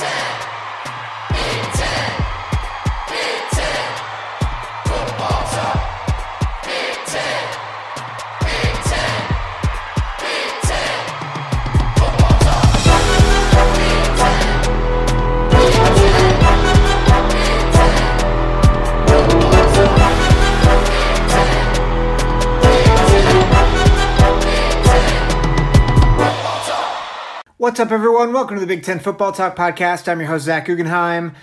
Mountain. What's up, everyone? Welcome to the Big Ten Football Talk Podcast. I'm your host, Zach Guggenheim.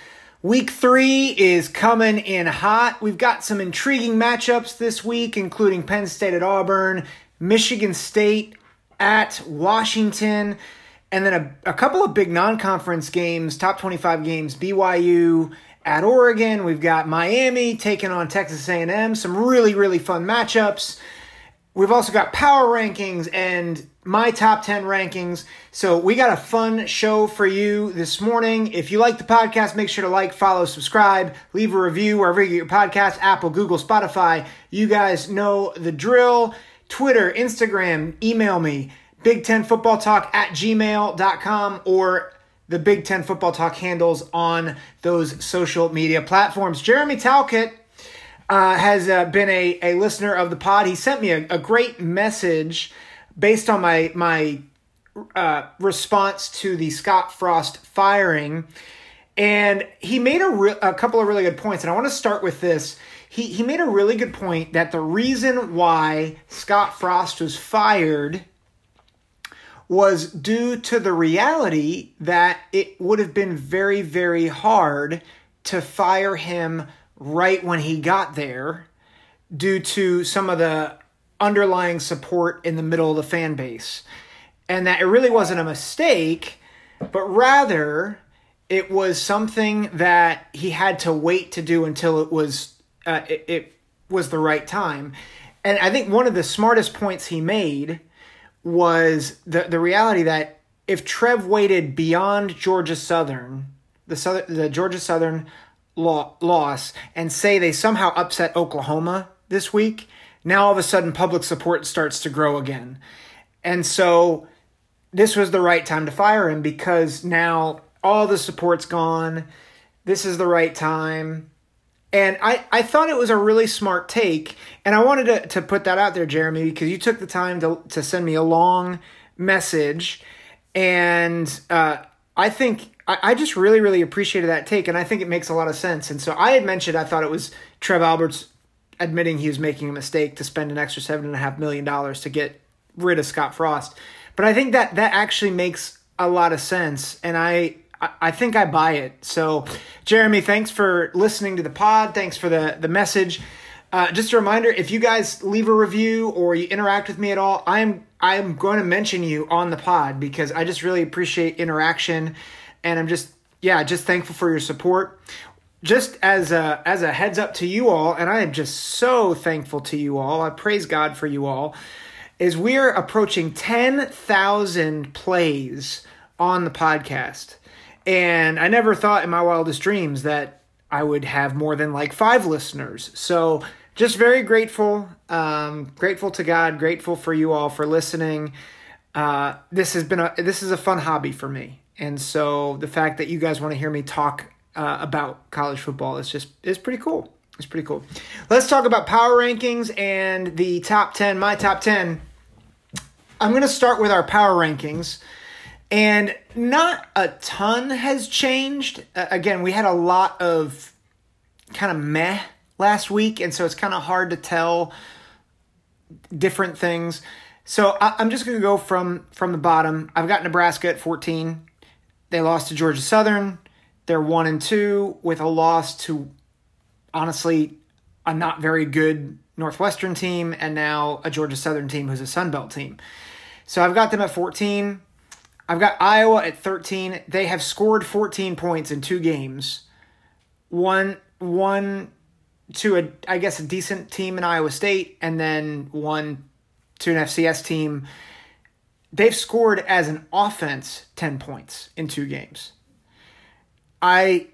Week three is coming in hot. We've got some intriguing matchups this week, including Penn State at Auburn, Michigan State at Washington, and then a, a couple of big non conference games, top 25 games, BYU at Oregon. We've got Miami taking on Texas A&M. Some really, really fun matchups. We've also got power rankings and my top 10 rankings. So we got a fun show for you this morning. If you like the podcast, make sure to like, follow, subscribe, leave a review wherever you get your podcast Apple, Google, Spotify. You guys know the drill. Twitter, Instagram, email me, Big Ten Football Talk at gmail.com or the Big Ten Football Talk handles on those social media platforms. Jeremy Talcott uh, has uh, been a, a listener of the pod. He sent me a, a great message based on my my uh, response to the Scott Frost firing, and he made a, re- a couple of really good points. And I want to start with this. He he made a really good point that the reason why Scott Frost was fired was due to the reality that it would have been very very hard to fire him right when he got there due to some of the underlying support in the middle of the fan base. And that it really wasn't a mistake, but rather it was something that he had to wait to do until it was uh, it, it was the right time. And I think one of the smartest points he made was the the reality that if Trev waited beyond Georgia Southern, the Southern the Georgia Southern loss and say they somehow upset Oklahoma this week, now all of a sudden public support starts to grow again. And so this was the right time to fire him because now all the support's gone. This is the right time. And I, I thought it was a really smart take. And I wanted to, to put that out there, Jeremy, because you took the time to, to send me a long message. And uh, I think I, I just really, really appreciated that take, and I think it makes a lot of sense. And so I had mentioned I thought it was Trev Alberts admitting he was making a mistake to spend an extra seven and a half million dollars to get rid of Scott Frost. But I think that that actually makes a lot of sense, and I I think I buy it. So, Jeremy, thanks for listening to the pod. Thanks for the the message. Uh, just a reminder: if you guys leave a review or you interact with me at all, I'm I'm going to mention you on the pod because I just really appreciate interaction and I'm just yeah, just thankful for your support. Just as a as a heads up to you all, and I am just so thankful to you all. I praise God for you all. Is we're approaching ten thousand plays on the podcast, and I never thought in my wildest dreams that I would have more than like five listeners. So just very grateful, um, grateful to God, grateful for you all for listening. Uh, this has been a this is a fun hobby for me and so the fact that you guys want to hear me talk uh, about college football is just is pretty cool. It's pretty cool. Let's talk about power rankings and the top 10, my top 10. I'm going to start with our power rankings. And not a ton has changed. Uh, again, we had a lot of kind of meh last week, and so it's kind of hard to tell different things. So I, am just going to go from from the bottom. I've got Nebraska at 14. They lost to Georgia Southern. They're one and two with a loss to honestly a not very good Northwestern team and now a Georgia Southern team who's a Sun Belt team. So I've got them at 14. I've got Iowa at 13. They have scored 14 points in two games. One one to a I guess a decent team in Iowa State and then one to an FCS team they've scored as an offense 10 points in two games. I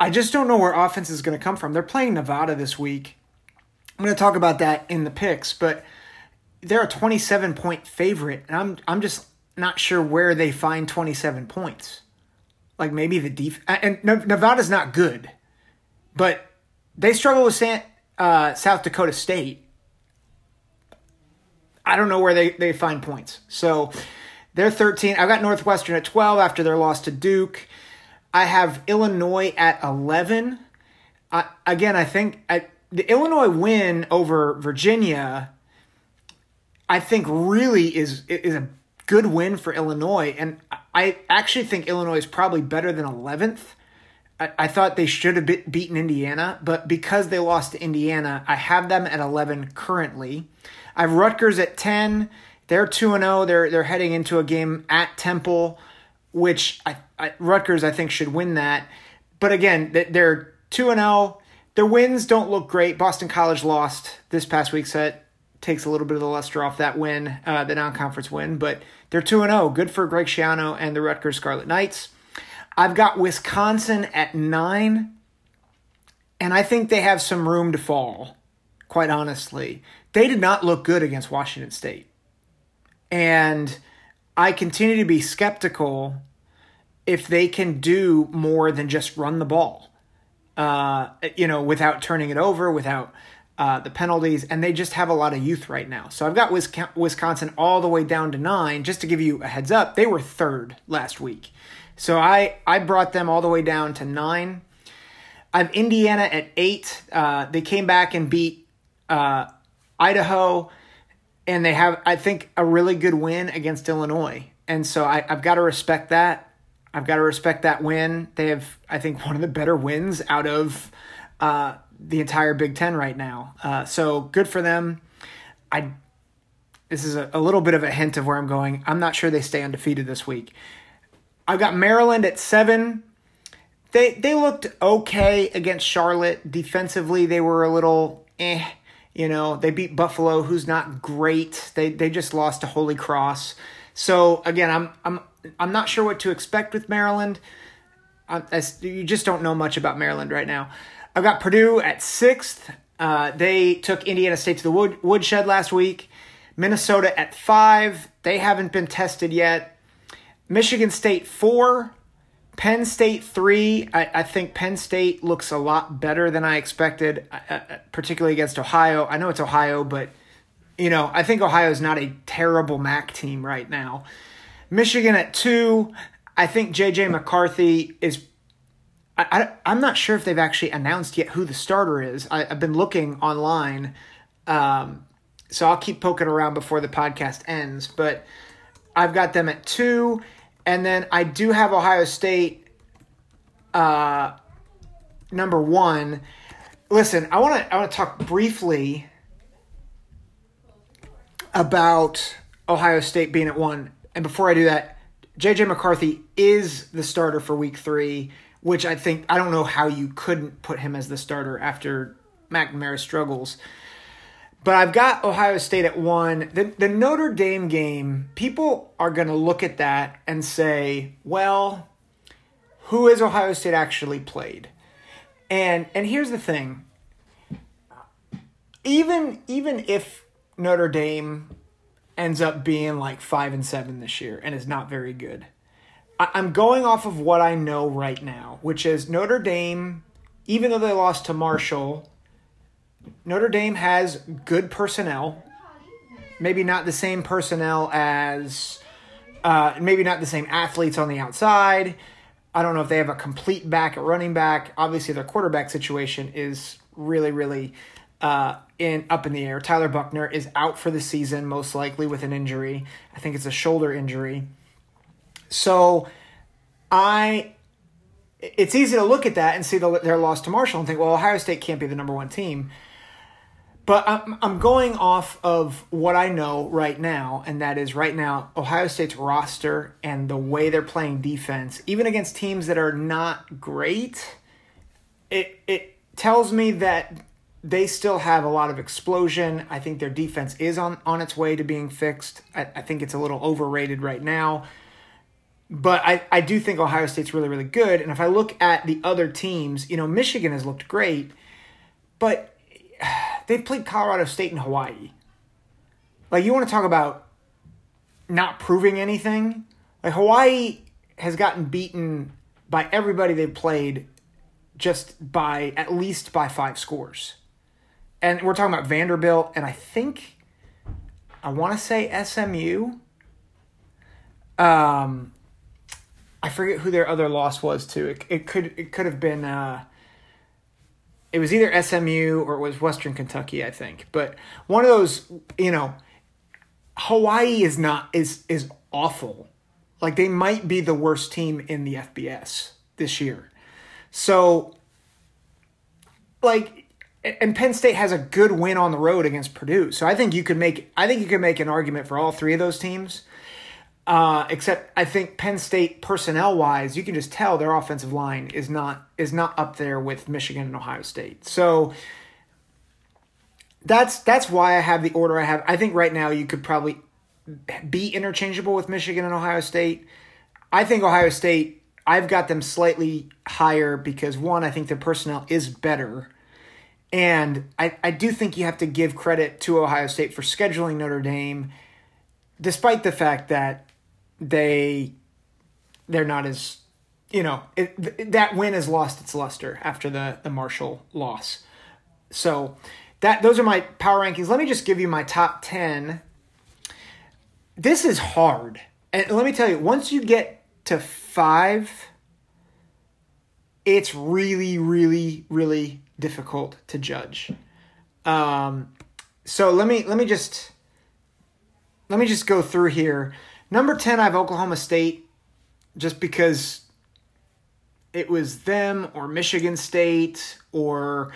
I just don't know where offense is going to come from. They're playing Nevada this week. I'm going to talk about that in the picks, but they're a 27 point favorite and I'm I'm just not sure where they find 27 points. like maybe the def and Nevada's not good, but they struggle with San, uh, South Dakota State. I don't know where they, they find points. So they're 13. I've got Northwestern at 12 after their loss to Duke. I have Illinois at 11. I, again, I think I, the Illinois win over Virginia, I think really is is a good win for Illinois, and I actually think Illinois is probably better than 11th. I, thought they should have be- beaten Indiana, but because they lost to Indiana, I have them at 11 currently. I have Rutgers at 10. They're 2 0. They're they're heading into a game at Temple, which I, I Rutgers I think should win that. But again, they're 2 and 0. Their wins don't look great. Boston College lost this past week, so it takes a little bit of the luster off that win, uh, the non conference win. But they're 2 and 0. Good for Greg Schiano and the Rutgers Scarlet Knights. I've got Wisconsin at 9, and I think they have some room to fall, quite honestly. They did not look good against Washington State. And I continue to be skeptical if they can do more than just run the ball, uh, you know, without turning it over, without uh, the penalties, and they just have a lot of youth right now. So I've got Wisconsin all the way down to nine. Just to give you a heads up, they were third last week, so I I brought them all the way down to nine. I have Indiana at eight. Uh, they came back and beat uh, Idaho, and they have I think a really good win against Illinois, and so I, I've got to respect that. I've got to respect that win. They have I think one of the better wins out of. Uh, the entire Big Ten right now. Uh, so good for them. I this is a, a little bit of a hint of where I'm going. I'm not sure they stay undefeated this week. I've got Maryland at seven. They they looked okay against Charlotte defensively. They were a little eh. You know, they beat Buffalo, who's not great. They they just lost to Holy Cross. So again, I'm I'm I'm not sure what to expect with Maryland. I, I, you just don't know much about Maryland right now. I've got Purdue at sixth. Uh, they took Indiana State to the wood, woodshed last week. Minnesota at five. They haven't been tested yet. Michigan State four. Penn State three. I, I think Penn State looks a lot better than I expected, uh, uh particularly against Ohio. I know it's Ohio, but you know I think Ohio is not a terrible MAC team right now. Michigan at two. I think JJ McCarthy is I, I, am not sure if they've actually announced yet who the starter is. I, have been looking online, um, so I'll keep poking around before the podcast ends. But I've got them at two, and then I do have Ohio State uh, number one. Listen, I want to I want to talk briefly about Ohio State being at one, and before I do that, JJ McCarthy is the starter for Week Three which I think I don't know how you couldn't put him as the starter after McNamara struggles. But I've got Ohio State at one. The, the Notre Dame game, people are going to look at that and say, well, who has Ohio State actually played? And and here's the thing. Even even if Notre Dame ends up being like 5 and 7 this year and is not very good, I'm going off of what I know right now, which is Notre Dame, even though they lost to Marshall, Notre Dame has good personnel. Maybe not the same personnel as, uh, maybe not the same athletes on the outside. I don't know if they have a complete back at running back. Obviously, their quarterback situation is really, really uh, in up in the air. Tyler Buchner is out for the season, most likely with an injury. I think it's a shoulder injury. So I it's easy to look at that and see the, their loss to Marshall and think, well, Ohio State can't be the number one team. But I'm, I'm going off of what I know right now, and that is right now, Ohio State's roster and the way they're playing defense, even against teams that are not great, it, it tells me that they still have a lot of explosion. I think their defense is on, on its way to being fixed. I, I think it's a little overrated right now but I, I do think Ohio State's really, really good. And if I look at the other teams, you know, Michigan has looked great, but they've played Colorado State and Hawaii. Like, you want to talk about not proving anything? Like, Hawaii has gotten beaten by everybody they played just by at least by five scores. And we're talking about Vanderbilt, and I think I want to say SMU. Um, I forget who their other loss was to. It, it could it could have been. Uh, it was either SMU or it was Western Kentucky, I think. But one of those, you know, Hawaii is not is is awful. Like they might be the worst team in the FBS this year. So like and Penn State has a good win on the road against Purdue. So I think you could make I think you could make an argument for all three of those teams. Uh, except I think Penn State personnel wise, you can just tell their offensive line is not is not up there with Michigan and Ohio State. So that's that's why I have the order I have. I think right now you could probably be interchangeable with Michigan and Ohio State. I think Ohio State I've got them slightly higher because one, I think their personnel is better. And I, I do think you have to give credit to Ohio State for scheduling Notre Dame, despite the fact that they they're not as you know it, that win has lost its luster after the the Marshall loss. So that those are my power rankings. Let me just give you my top 10. This is hard. And let me tell you, once you get to 5 it's really really really difficult to judge. Um so let me let me just let me just go through here. Number 10, I have Oklahoma State just because it was them or Michigan State or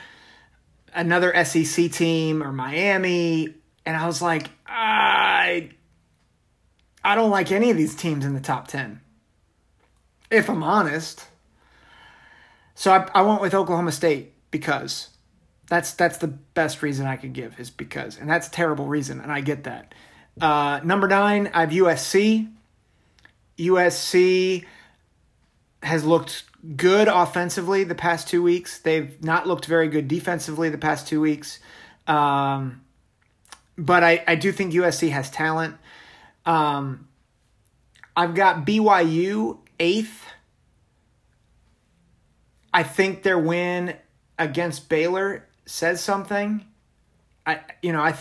another SEC team or Miami. And I was like, I, I don't like any of these teams in the top 10, if I'm honest. So I, I went with Oklahoma State because that's that's the best reason I could give is because, and that's a terrible reason, and I get that. Uh, number nine, I have USC. USC has looked good offensively the past two weeks. They've not looked very good defensively the past two weeks. Um, but I, I do think USC has talent. Um, I've got BYU eighth. I think their win against Baylor says something. I you know I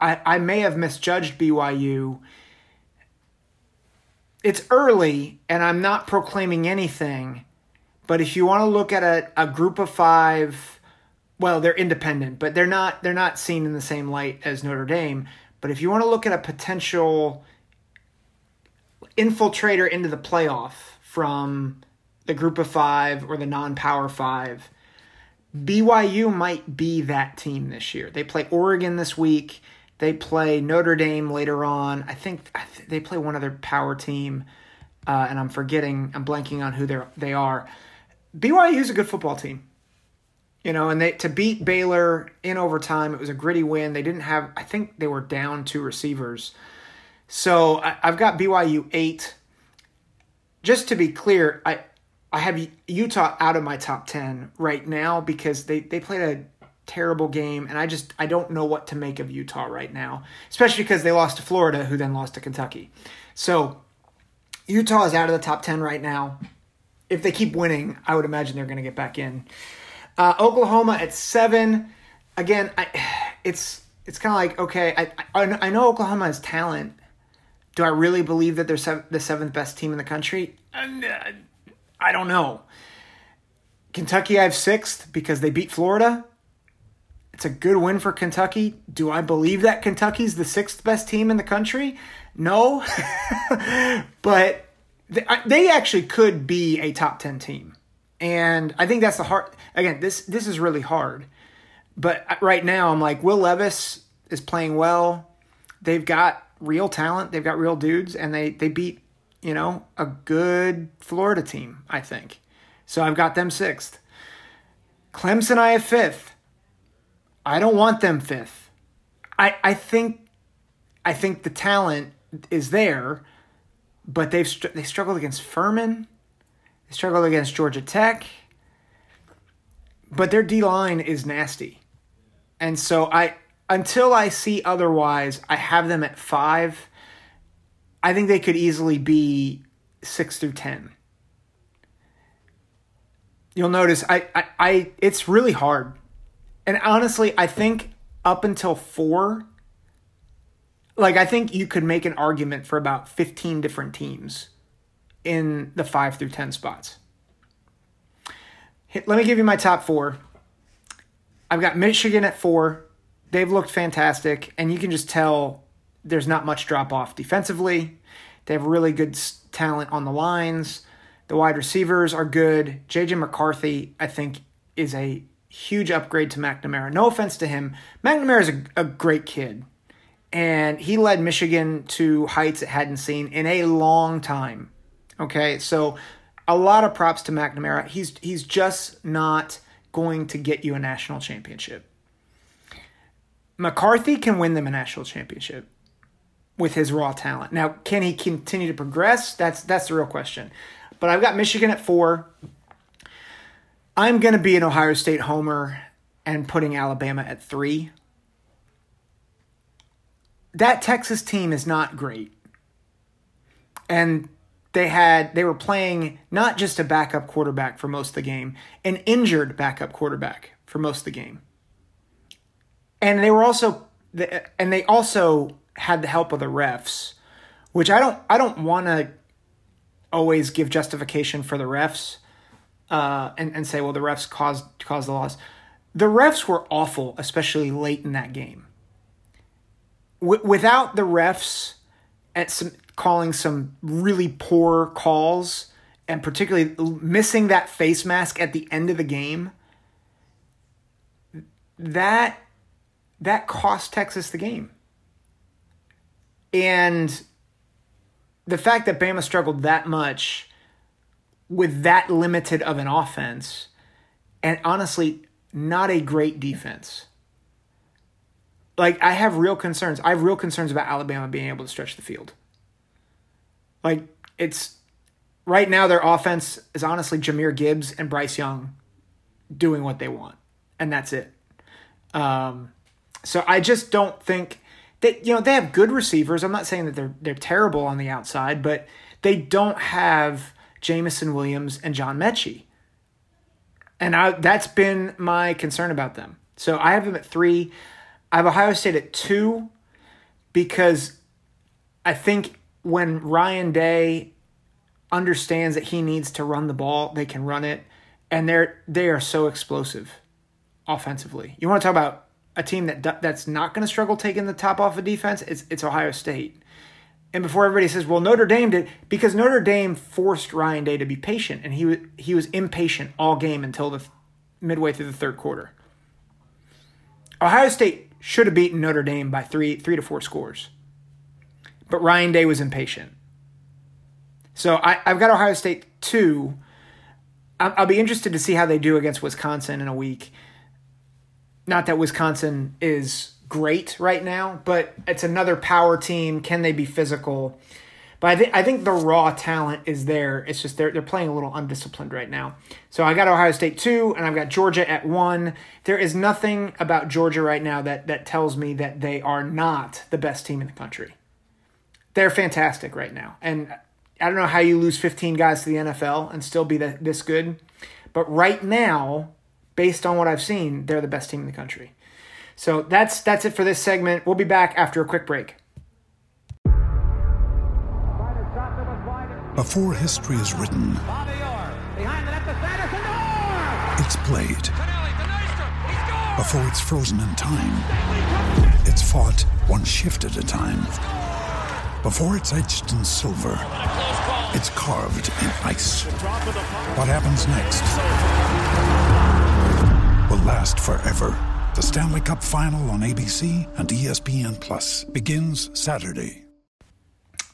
I, I may have misjudged BYU. It's early, and I'm not proclaiming anything. But if you want to look at a, a group of five, well, they're independent, but they're not they're not seen in the same light as Notre Dame. But if you want to look at a potential infiltrator into the playoff from the group of five or the non-power five, BYU might be that team this year. They play Oregon this week. They play Notre Dame later on. I think, they play one other power team, uh, and I'm forgetting. I'm blanking on who they are. BYU is a good football team, you know, and they to beat Baylor in overtime. It was a gritty win. They didn't have. I think they were down two receivers. So I, I've got BYU eight. Just to be clear, I I have Utah out of my top ten right now because they they played a terrible game, and I just I don't know what to make of Utah right now, especially because they lost to Florida, who then lost to Kentucky. So Utah is out of the top ten right now. If they keep winning, I would imagine they're going to get back in. Uh, Oklahoma at seven. Again, I, it's it's kind of like okay, I, I I know Oklahoma has talent. Do I really believe that they're sev- the seventh best team in the country? I don't know. Kentucky, I have sixth because they beat Florida. It's a good win for Kentucky. Do I believe that Kentucky's the sixth best team in the country? No. but they actually could be a top 10 team. And I think that's the hard again, this this is really hard. But uh, right now I'm like Will Levis is playing well. They've got real talent, they've got real dudes and they they beat, you know, a good Florida team, I think. So I've got them 6th. Clemson I have 5th. I don't want them fifth. I I think I think the talent is there, but they've they struggled against Furman. They struggled against Georgia Tech. But their D line is nasty. And so I until I see otherwise, I have them at 5. I think they could easily be 6 through 10. you'll notice I, I, I it's really hard. And honestly, I think up until four, like I think you could make an argument for about 15 different teams in the five through 10 spots. Let me give you my top four. I've got Michigan at four. They've looked fantastic, and you can just tell there's not much drop off defensively. They have really good talent on the lines. The wide receivers are good. JJ McCarthy, I think, is a huge upgrade to McNamara. No offense to him. McNamara is a, a great kid, and he led Michigan to heights it hadn't seen in a long time. Okay, so a lot of props to McNamara. He's he's just not going to get you a national championship. McCarthy can win them a national championship with his raw talent. Now, can he continue to progress? That's that's the real question. But I've got Michigan at four. I'm going to be an Ohio State homer and putting Alabama at three. That Texas team is not great. And they had they were playing not just a backup quarterback for most of the game, an injured backup quarterback for most of the game. And they were also and they also had the help of the refs, which I don't I don't want to always give justification for the refs uh, and and say well the refs caused caused the loss. The refs were awful, especially late in that game. W- without the refs at some calling some really poor calls and particularly missing that face mask at the end of the game that that cost Texas the game. And the fact that Bama struggled that much with that limited of an offense and honestly not a great defense. Like I have real concerns. I have real concerns about Alabama being able to stretch the field. Like it's right now their offense is honestly Jahmyr Gibbs and Bryce Young doing what they want, and that's it. Um, so I just don't think that you know they have good receivers. I'm not saying that they're they're terrible on the outside, but they don't have Jameson Williams and John Metchie, and I, that's been my concern about them. So I have them at three. I have Ohio State at two because I think when Ryan Day understands that he needs to run the ball, they can run it, and they're they are so explosive offensively. You want to talk about a team that that's not going to struggle taking the top off of defense? It's it's Ohio State. And before everybody says, "Well, Notre Dame did," because Notre Dame forced Ryan Day to be patient, and he was he was impatient all game until the midway through the third quarter. Ohio State should have beaten Notre Dame by three three to four scores but Ryan Day was impatient. So I, have got Ohio State two. I'll be interested to see how they do against Wisconsin in a week. Not that Wisconsin is great right now, but it's another power team. Can they be physical? But I think I think the raw talent is there. It's just they're they're playing a little undisciplined right now. So I got Ohio State two, and I've got Georgia at one. There is nothing about Georgia right now that that tells me that they are not the best team in the country they're fantastic right now. And I don't know how you lose 15 guys to the NFL and still be this good. But right now, based on what I've seen, they're the best team in the country. So that's that's it for this segment. We'll be back after a quick break. Before history is written, it's played. Before it's frozen in time, it's fought one shift at a time before it's etched in silver, it's carved in ice. What happens next will last forever. The Stanley Cup Final on ABC and ESPN Plus begins Saturday.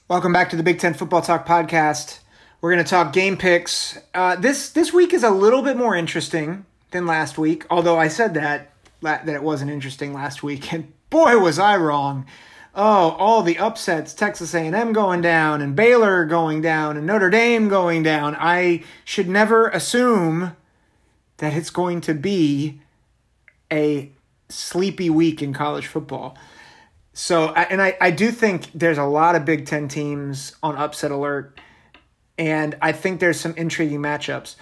Welcome back to the Big Ten Football Talk podcast. We're going to talk game picks. Uh, this this week is a little bit more interesting than last week, although I said that that it wasn't interesting last week, and boy was I wrong oh, all the upsets, Texas A&M going down and Baylor going down and Notre Dame going down. I should never assume that it's going to be a sleepy week in college football. So, and I, I do think there's a lot of Big Ten teams on upset alert, and I think there's some intriguing matchups.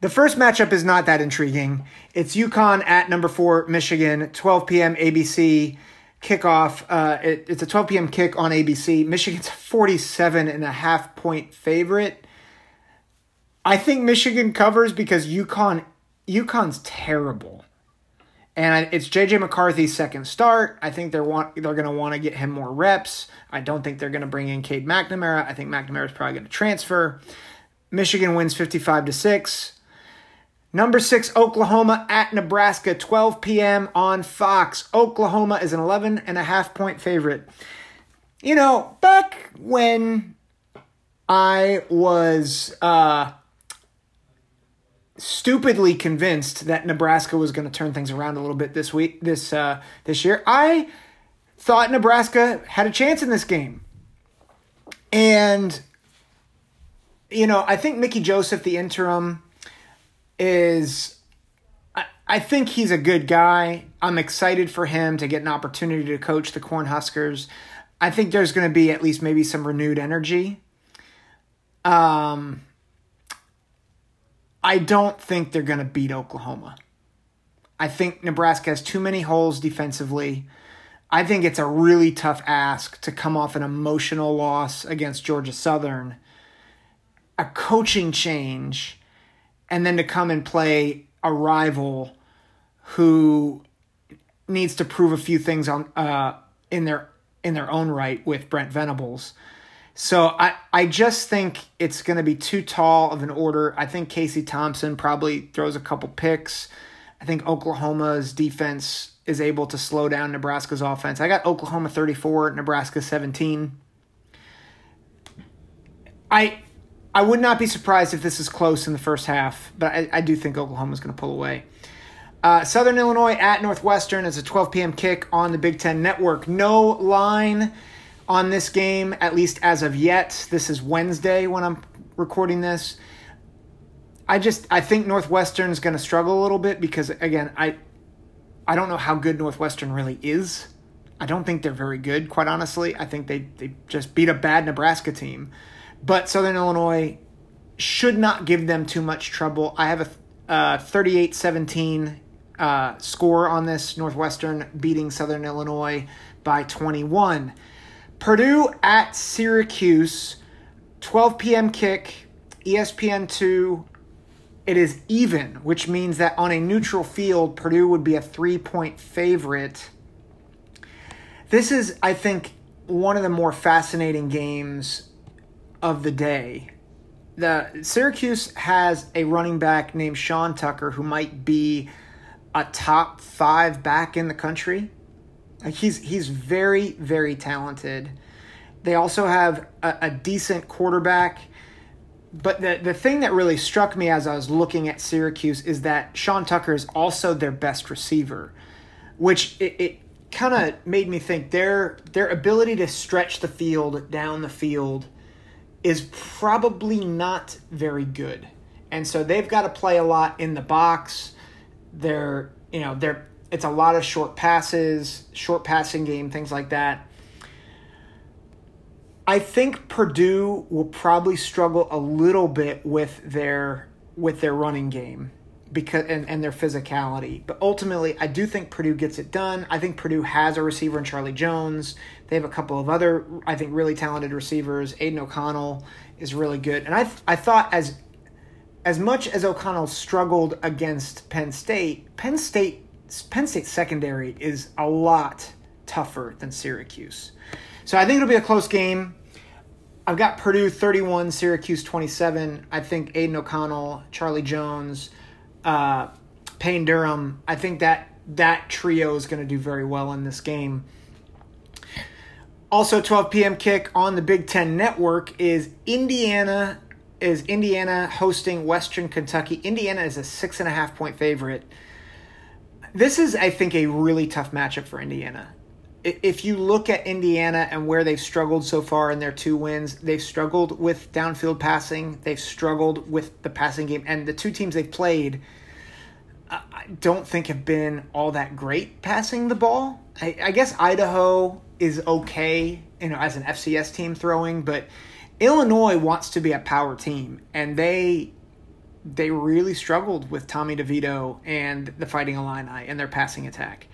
The first matchup is not that intriguing. It's UConn at number four, Michigan, 12 p.m. ABC kickoff. Uh, it, it's a 12 p.m. kick on ABC. Michigan's 47 and a half point favorite. I think Michigan covers because UConn UConn's terrible. And it's JJ McCarthy's second start. I think they're want they're going to want to get him more reps. I don't think they're going to bring in Cade McNamara. I think McNamara is probably going to transfer. Michigan wins 55 to 6. Number six, Oklahoma at Nebraska, 12 p.m. on Fox. Oklahoma is an 11 and a half point favorite. You know, back when I was uh, stupidly convinced that Nebraska was going to turn things around a little bit this week, this uh, this year, I thought Nebraska had a chance in this game, and you know, I think Mickey Joseph, the interim is I, I think he's a good guy. I'm excited for him to get an opportunity to coach the Cornhuskers. I think there's going to be at least maybe some renewed energy. Um, I don't think they're going to beat Oklahoma. I think Nebraska has too many holes defensively. I think it's a really tough ask to come off an emotional loss against Georgia Southern. A coaching change and then to come and play a rival who needs to prove a few things on uh, in their in their own right with Brent Venables. So I, I just think it's going to be too tall of an order. I think Casey Thompson probably throws a couple picks. I think Oklahoma's defense is able to slow down Nebraska's offense. I got Oklahoma 34, Nebraska 17. I I would not be surprised if this is close in the first half, but I, I do think Oklahoma is going to pull away. Uh, Southern Illinois at Northwestern is a 12 p.m. kick on the Big Ten Network. No line on this game, at least as of yet. This is Wednesday when I'm recording this. I just I think Northwestern is going to struggle a little bit because again I I don't know how good Northwestern really is. I don't think they're very good, quite honestly. I think they they just beat a bad Nebraska team. But Southern Illinois should not give them too much trouble. I have a uh, 38 17 uh, score on this, Northwestern beating Southern Illinois by 21. Purdue at Syracuse, 12 p.m. kick, ESPN 2. It is even, which means that on a neutral field, Purdue would be a three point favorite. This is, I think, one of the more fascinating games of the day. The Syracuse has a running back named Sean Tucker who might be a top five back in the country. Like he's he's very very talented. They also have a, a decent quarterback. But the, the thing that really struck me as I was looking at Syracuse is that Sean Tucker is also their best receiver, which it, it kind of made me think their their ability to stretch the field down the field is probably not very good. And so they've got to play a lot in the box. They're, you know, they're it's a lot of short passes, short passing game, things like that. I think Purdue will probably struggle a little bit with their with their running game because and, and their physicality. But ultimately, I do think Purdue gets it done. I think Purdue has a receiver in Charlie Jones. They have a couple of other, I think, really talented receivers. Aidan O'Connell is really good, and I I thought as as much as O'Connell struggled against Penn State, Penn State Penn State secondary is a lot tougher than Syracuse. So I think it'll be a close game. I've got Purdue 31, Syracuse 27. I think Aidan O'Connell, Charlie Jones, uh, Payne Durham, I think that that trio is going to do very well in this game. Also, 12 p.m. kick on the Big Ten Network is Indiana is Indiana hosting Western Kentucky. Indiana is a six and a half point favorite. This is, I think, a really tough matchup for Indiana. If you look at Indiana and where they've struggled so far in their two wins, they've struggled with downfield passing. They've struggled with the passing game, and the two teams they've played I don't think have been all that great passing the ball. I, I, guess Idaho is okay, you know, as an FCS team throwing, but Illinois wants to be a power team, and they they really struggled with Tommy DeVito and the Fighting Illini and their passing attack.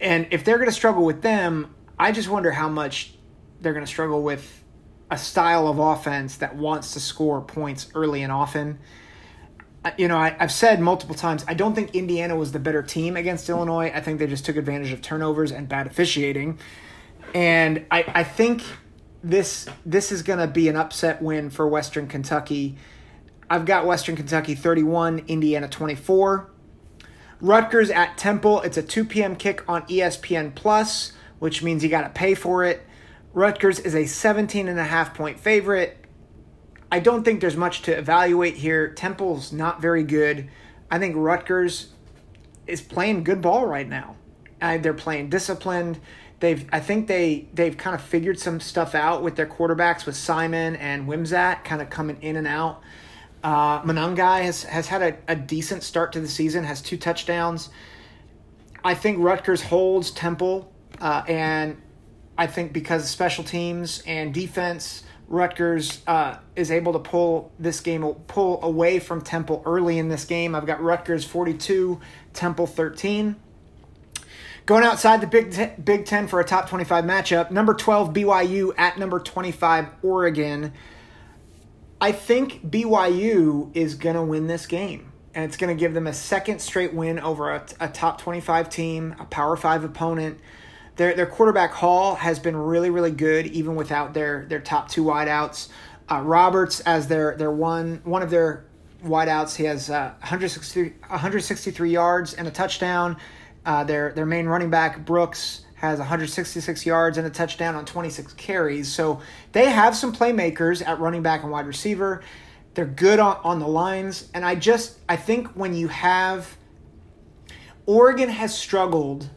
And if they're going to struggle with them, I just wonder how much they're going to struggle with a style of offense that wants to score points early and often. You know, I, have said multiple times, I don't think Indiana was the better team against Illinois. I think they just took advantage of turnovers and bad officiating. And I, I think this this is going to be an upset win for Western Kentucky. I've got Western Kentucky 31, Indiana 24. Rutgers at Temple. It's a 2 p.m. kick on ESPN Plus, which means you got to pay for it. Rutgers is a 17 and a half point favorite. I don't think there's much to evaluate here. Temple's not very good. I think Rutgers is playing good ball right now. Uh, they're playing disciplined they've I think they they've kind of figured some stuff out with their quarterbacks with Simon and Wimsatt kind of coming in and out. Uh, Monangai has has had a, a decent start to the season, has two touchdowns. I think Rutgers holds Temple, uh, and I think because special teams and defense, Rutgers uh, is able to pull this game pull away from Temple early in this game. I've got Rutgers forty two, Temple thirteen. Going outside the Big Ten, Big Ten for a top 25 matchup, number 12 BYU at number 25 Oregon. I think BYU is going to win this game, and it's going to give them a second straight win over a, a, top 25 team, a Power 5 opponent. Their, their quarterback Hall has been really, really good, even without their, their top two wideouts. Uh, Roberts as their, their one one of their wideouts, he has uh, 163, 163 yards and a touchdown. Uh, their their main running back Brooks has 166 yards and a touchdown on 26 carries. So they have some playmakers at running back and wide receiver. They're good on, on the lines, and I just I think when you have Oregon has struggled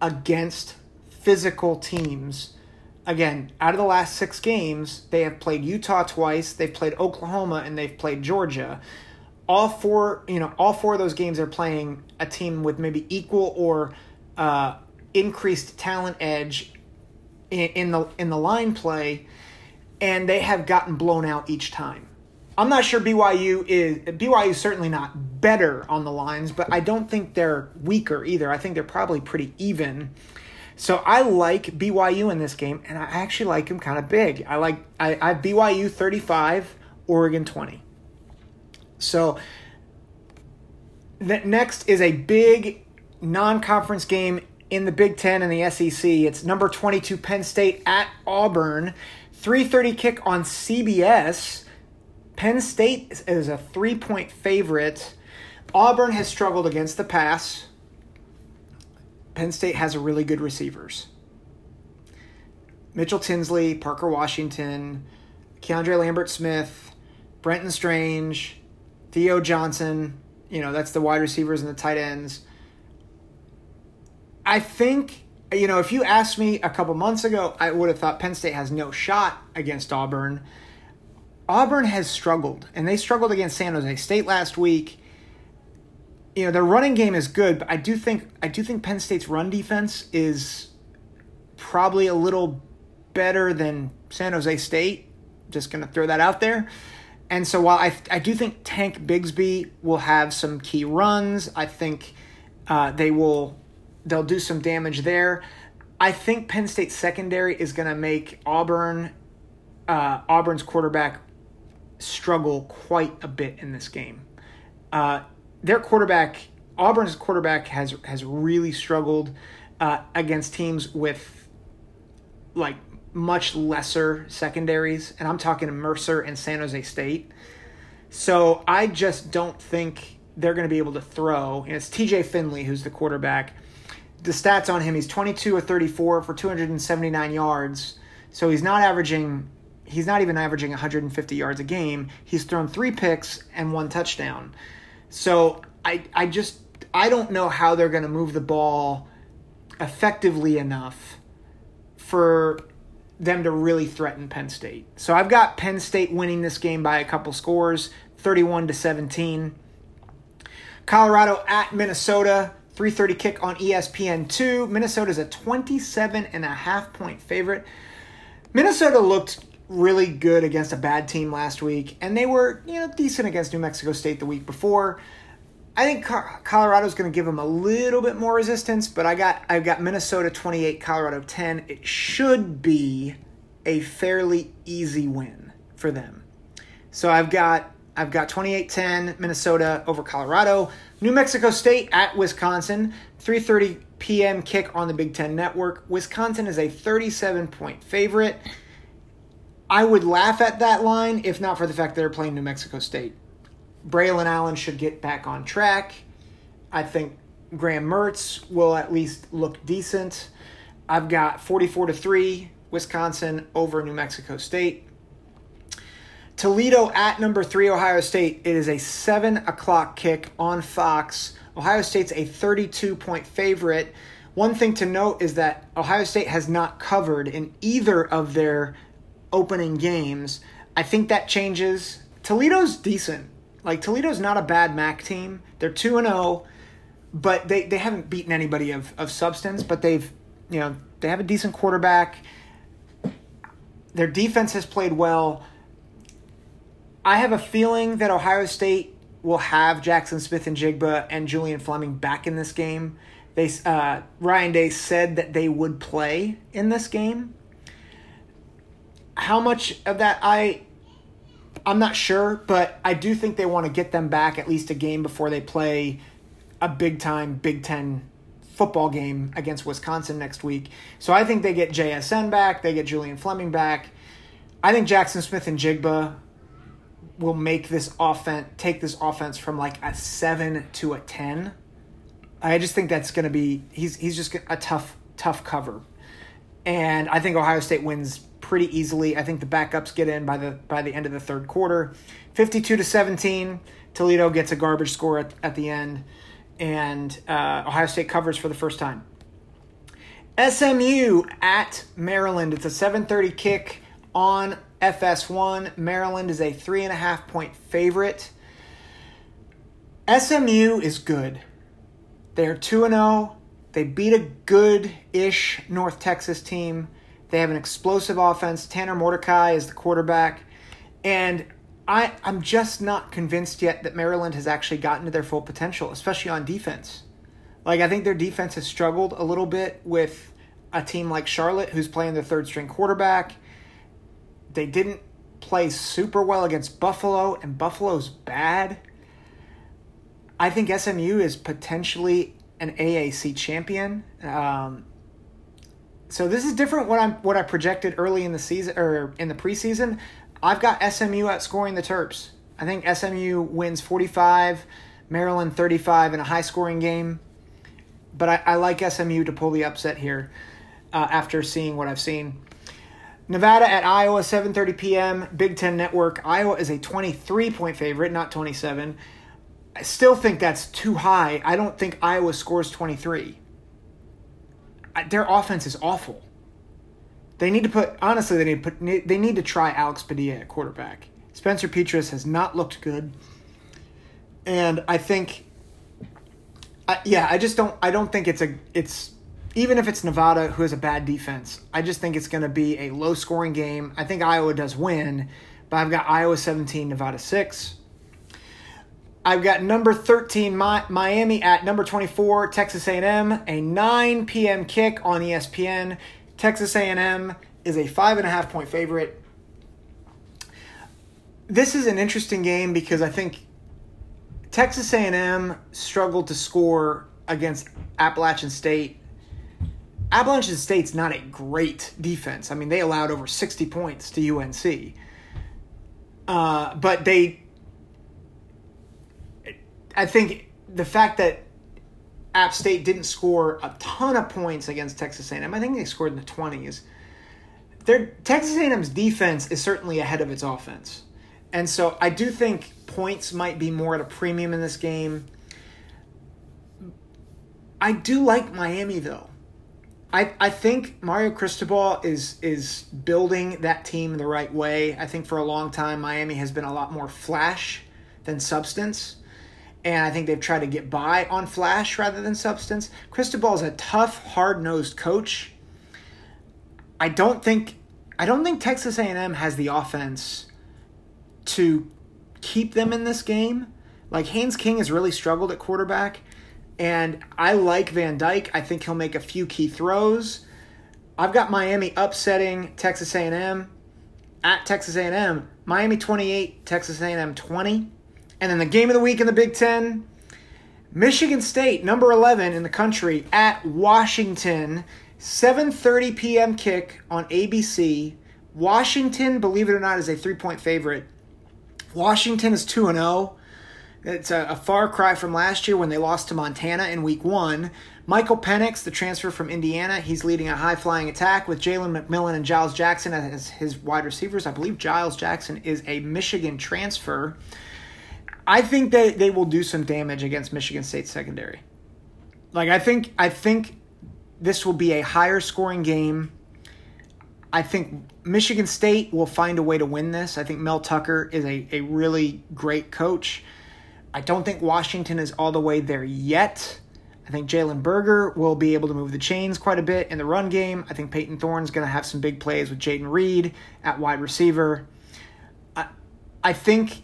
against physical teams. Again, out of the last six games, they have played Utah twice, they've played Oklahoma, and they've played Georgia all four, you know, all four of those games are playing a team with maybe equal or uh, increased talent edge in, in the in the line play, and they have gotten blown out each time. I'm not sure BYU is BYU is certainly not better on the lines, but I don't think they're weaker either. I think they're probably pretty even. So I like BYU in this game, and I actually like them kind of big. I like I, I have BYU 35, Oregon 20. So the next is a big non-conference game in the Big Ten and the SEC. It's number 22 Penn State at Auburn. 3:30 kick on CBS. Penn State is a three-point favorite. Auburn has struggled against the pass. Penn State has a really good receivers. Mitchell Tinsley, Parker Washington, Keandre Lambert Smith, Brenton Strange, Theo Johnson, you know, that's the wide receivers and the tight ends. I think, you know, if you asked me a couple months ago, I would have thought Penn State has no shot against Auburn. Auburn has struggled, and they struggled against San Jose State last week. You know, their running game is good, but I do think I do think Penn State's run defense is probably a little better than San Jose State. Just going to throw that out there. And so while I, I do think Tank Bigsby will have some key runs, I think uh, they will they'll do some damage there. I think Penn State secondary is going to make Auburn uh, Auburn's quarterback struggle quite a bit in this game. Uh, their quarterback Auburn's quarterback has has really struggled uh, against teams with like much lesser secondaries, and I'm talking to Mercer and San Jose State. So I just don't think they're going to be able to throw. And it's TJ Finley who's the quarterback. The stats on him, he's 22 or 34 for 279 yards. So he's not averaging, he's not even averaging 150 yards a game. He's thrown three picks and one touchdown. So I, I just, I don't know how they're going to move the ball effectively enough for them to really threaten Penn State. So I've got Penn State winning this game by a couple scores, 31 to 17. Colorado at Minnesota, 3:30 kick on ESPN2. Minnesota's a 27 and a half point favorite. Minnesota looked really good against a bad team last week, and they were you know decent against New Mexico State the week before. I think Colorado's going to give them a little bit more resistance, but I got I've got Minnesota 28, Colorado 10. It should be a fairly easy win for them. So I've got I've got 28-10 Minnesota over Colorado, New Mexico State at Wisconsin, 3:30 p.m. kick on the Big 10 network. Wisconsin is a 37 point favorite. I would laugh at that line if not for the fact that they're playing New Mexico State. Braylon Allen should get back on track. I think Graham Mertz will at least look decent. I've got 44 to 3 Wisconsin over New Mexico State. Toledo at number three, Ohio State. It is a 7 o'clock kick on Fox. Ohio State's a 32 point favorite. One thing to note is that Ohio State has not covered in either of their opening games. I think that changes. Toledo's decent. Like Toledo's not a bad MAC team. They're 2 and 0, but they, they haven't beaten anybody of, of substance, but they've, you know, they have a decent quarterback. Their defense has played well. I have a feeling that Ohio State will have Jackson Smith-Njigba and Julian Fleming back in this game. They uh, Ryan Day said that they would play in this game. How much of that I I'm not sure, but I do think they want to get them back at least a game before they play a big time Big Ten football game against Wisconsin next week. So I think they get JSN back, they get Julian Fleming back. I think Jackson Smith-Njigba will make this offense take this offense from like a seven to a ten. I just think that's going to be he's he's just a tough tough cover, and I think Ohio State wins pretty easily. I think the backups get in by the by the end of the third quarter. 52 to 17. Toledo gets a garbage score at, at the end, and uh, Ohio State covers for the first time. SMU at Maryland. It's a 7:30 kick on FS1. Maryland is a three and a half point favorite. SMU is good. They are 2 0. They beat a good ish North Texas team. They have an explosive offense. Tanner Mordecai is the quarterback. And I, I'm just not convinced yet that Maryland has actually gotten to their full potential, especially on defense. Like, I think their defense has struggled a little bit with a team like Charlotte, who's playing their third string quarterback. They didn't play super well against Buffalo, and Buffalo's bad. I think SMU is potentially an AAC champion. Um, so this is different what I'm what I projected early in the season or in the preseason. I've got SMU outscoring the Terps. I think SMU wins 45, Maryland 35 in a high scoring game. But I, I like SMU to pull the upset here uh, after seeing what I've seen. Nevada at Iowa, 7:30 p.m. Big Ten Network. Iowa is a 23 point favorite, not 27. I still think that's too high. I don't think Iowa scores 23 their offense is awful. They need to put honestly they need to put they need to try Alex Padilla at quarterback. Spencer Petras has not looked good, and I think, I, yeah, I just don't I don't think it's a it's even if it's Nevada who has a bad defense, I just think it's going to be a low scoring game. I think Iowa does win, but I've got Iowa 17, Nevada 6. I've got number 13 Miami at number 24 Texas A&M, a 9 p.m. kick on ESPN. Texas A&M is a five and a half point favorite. This is an interesting game because I think Texas A&M struggled to score against Appalachian State. Appalachian State's not a great defense. I mean, they allowed over 60 points to UNC. Uh, but they I think the fact that App State didn't score a ton of points against Texas A&M. I think they scored in the 20s. Their Texas A&M's defense is certainly ahead of its offense. And so I do think points might be more at a premium in this game. I do like Miami though. I, I think Mario Cristobal is is building that team the right way. I think for a long time Miami has been a lot more flash than substance and I think they've tried to get by on flash rather than substance. Cristobal is a tough, hard nosed coach. I don't think I don't think Texas A&M has the offense to keep them in this game. Like Haynes King has really struggled at quarterback, and I like Van Dyke. I think he'll make a few key throws. I've got Miami upsetting Texas A&M at Texas A&M. Miami 28, Texas A&M 20. And then the game of the week in the Big 10, Michigan State, number 11 in the country at Washington. 7:30 p.m. kick on ABC. Washington, believe it or not, is a three-point favorite. Washington is 2 and 0. It's a, a, far cry from last year when they lost to Montana in week one. Michael Penix, the transfer from Indiana, he's leading a high flying attack with Jalen McMillan and Giles Jackson as his wide receivers. I believe Giles Jackson is a Michigan transfer. I think that they will do some damage against Michigan State secondary. Like I think I think this will be a higher scoring game. I think Michigan State will find a way to win this. I think Mel Tucker is a, a really great coach. I don't think Washington is all the way there yet. I think Jalen Berger will be able to move the chains quite a bit in the run game. I think Payton Thorne's going to have some big plays with Jayden Reed at wide receiver. I, I think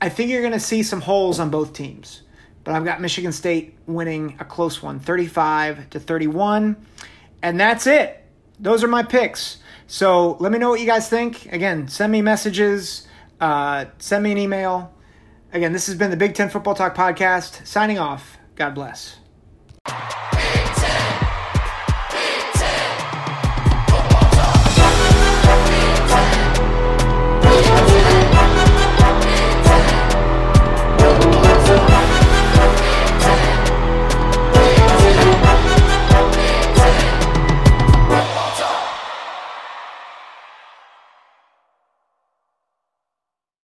I think you're going to see some holes on both teams. But I've got Michigan State winning a close one, 35 to 31. And that's it. Those are my picks. So let me know what you guys think. Again, send me messages, uh, send me an email. Again, this has been the Big Ten Football Talk Podcast. Signing off. God bless.